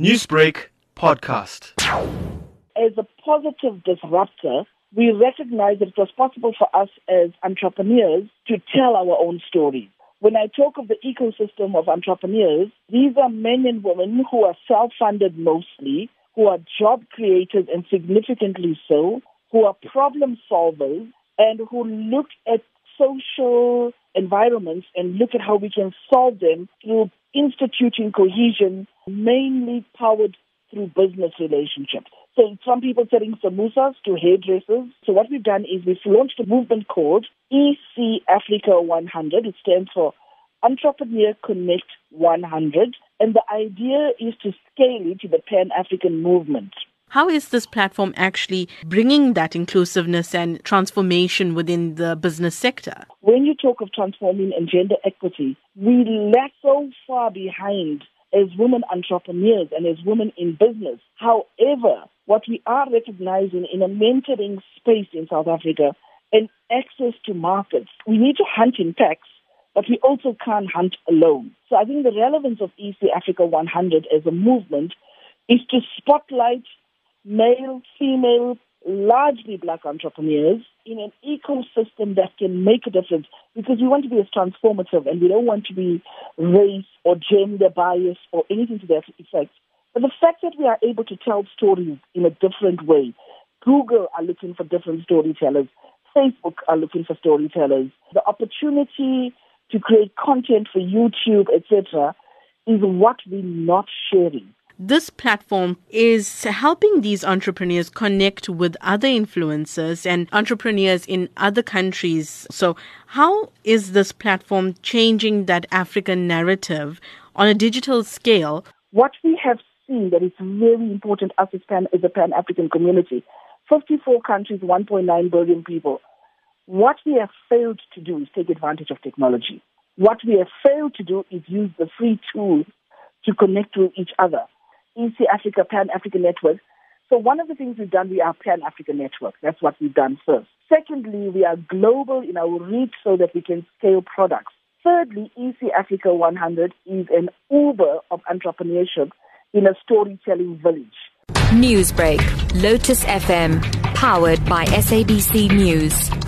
Newsbreak podcast. As a positive disruptor, we recognize that it was possible for us as entrepreneurs to tell our own stories. When I talk of the ecosystem of entrepreneurs, these are men and women who are self funded mostly, who are job creators and significantly so, who are problem solvers, and who look at social environments and look at how we can solve them through instituting cohesion, mainly powered through business relationships. So some people selling samosas to hairdressers. So what we've done is we've launched a movement called EC Africa 100. It stands for Entrepreneur Connect 100. And the idea is to scale it to the Pan-African movement. How is this platform actually bringing that inclusiveness and transformation within the business sector? When you talk of transforming and gender equity, we lag so far behind as women entrepreneurs and as women in business. However, what we are recognizing in a mentoring space in South Africa and access to markets, we need to hunt in packs, but we also can't hunt alone. So I think the relevance of EC Africa 100 as a movement is to spotlight male, female, largely black entrepreneurs in an ecosystem that can make a difference because we want to be as transformative and we don't want to be race or gender bias or anything to that effect. But the fact that we are able to tell stories in a different way, Google are looking for different storytellers, Facebook are looking for storytellers, the opportunity to create content for YouTube, etc., is what we're not sharing. This platform is helping these entrepreneurs connect with other influencers and entrepreneurs in other countries. So, how is this platform changing that African narrative on a digital scale? What we have seen that is very important as a pan as a pan African community. 54 countries, 1.9 billion people. What we have failed to do is take advantage of technology. What we have failed to do is use the free tools to connect with each other. EC Africa Pan African Network. So one of the things we've done, we are Pan African Network. That's what we've done first. Secondly, we are global in our reach so that we can scale products. Thirdly, EC Africa 100 is an Uber of entrepreneurship in a storytelling village. Newsbreak, Lotus FM, powered by SABC News.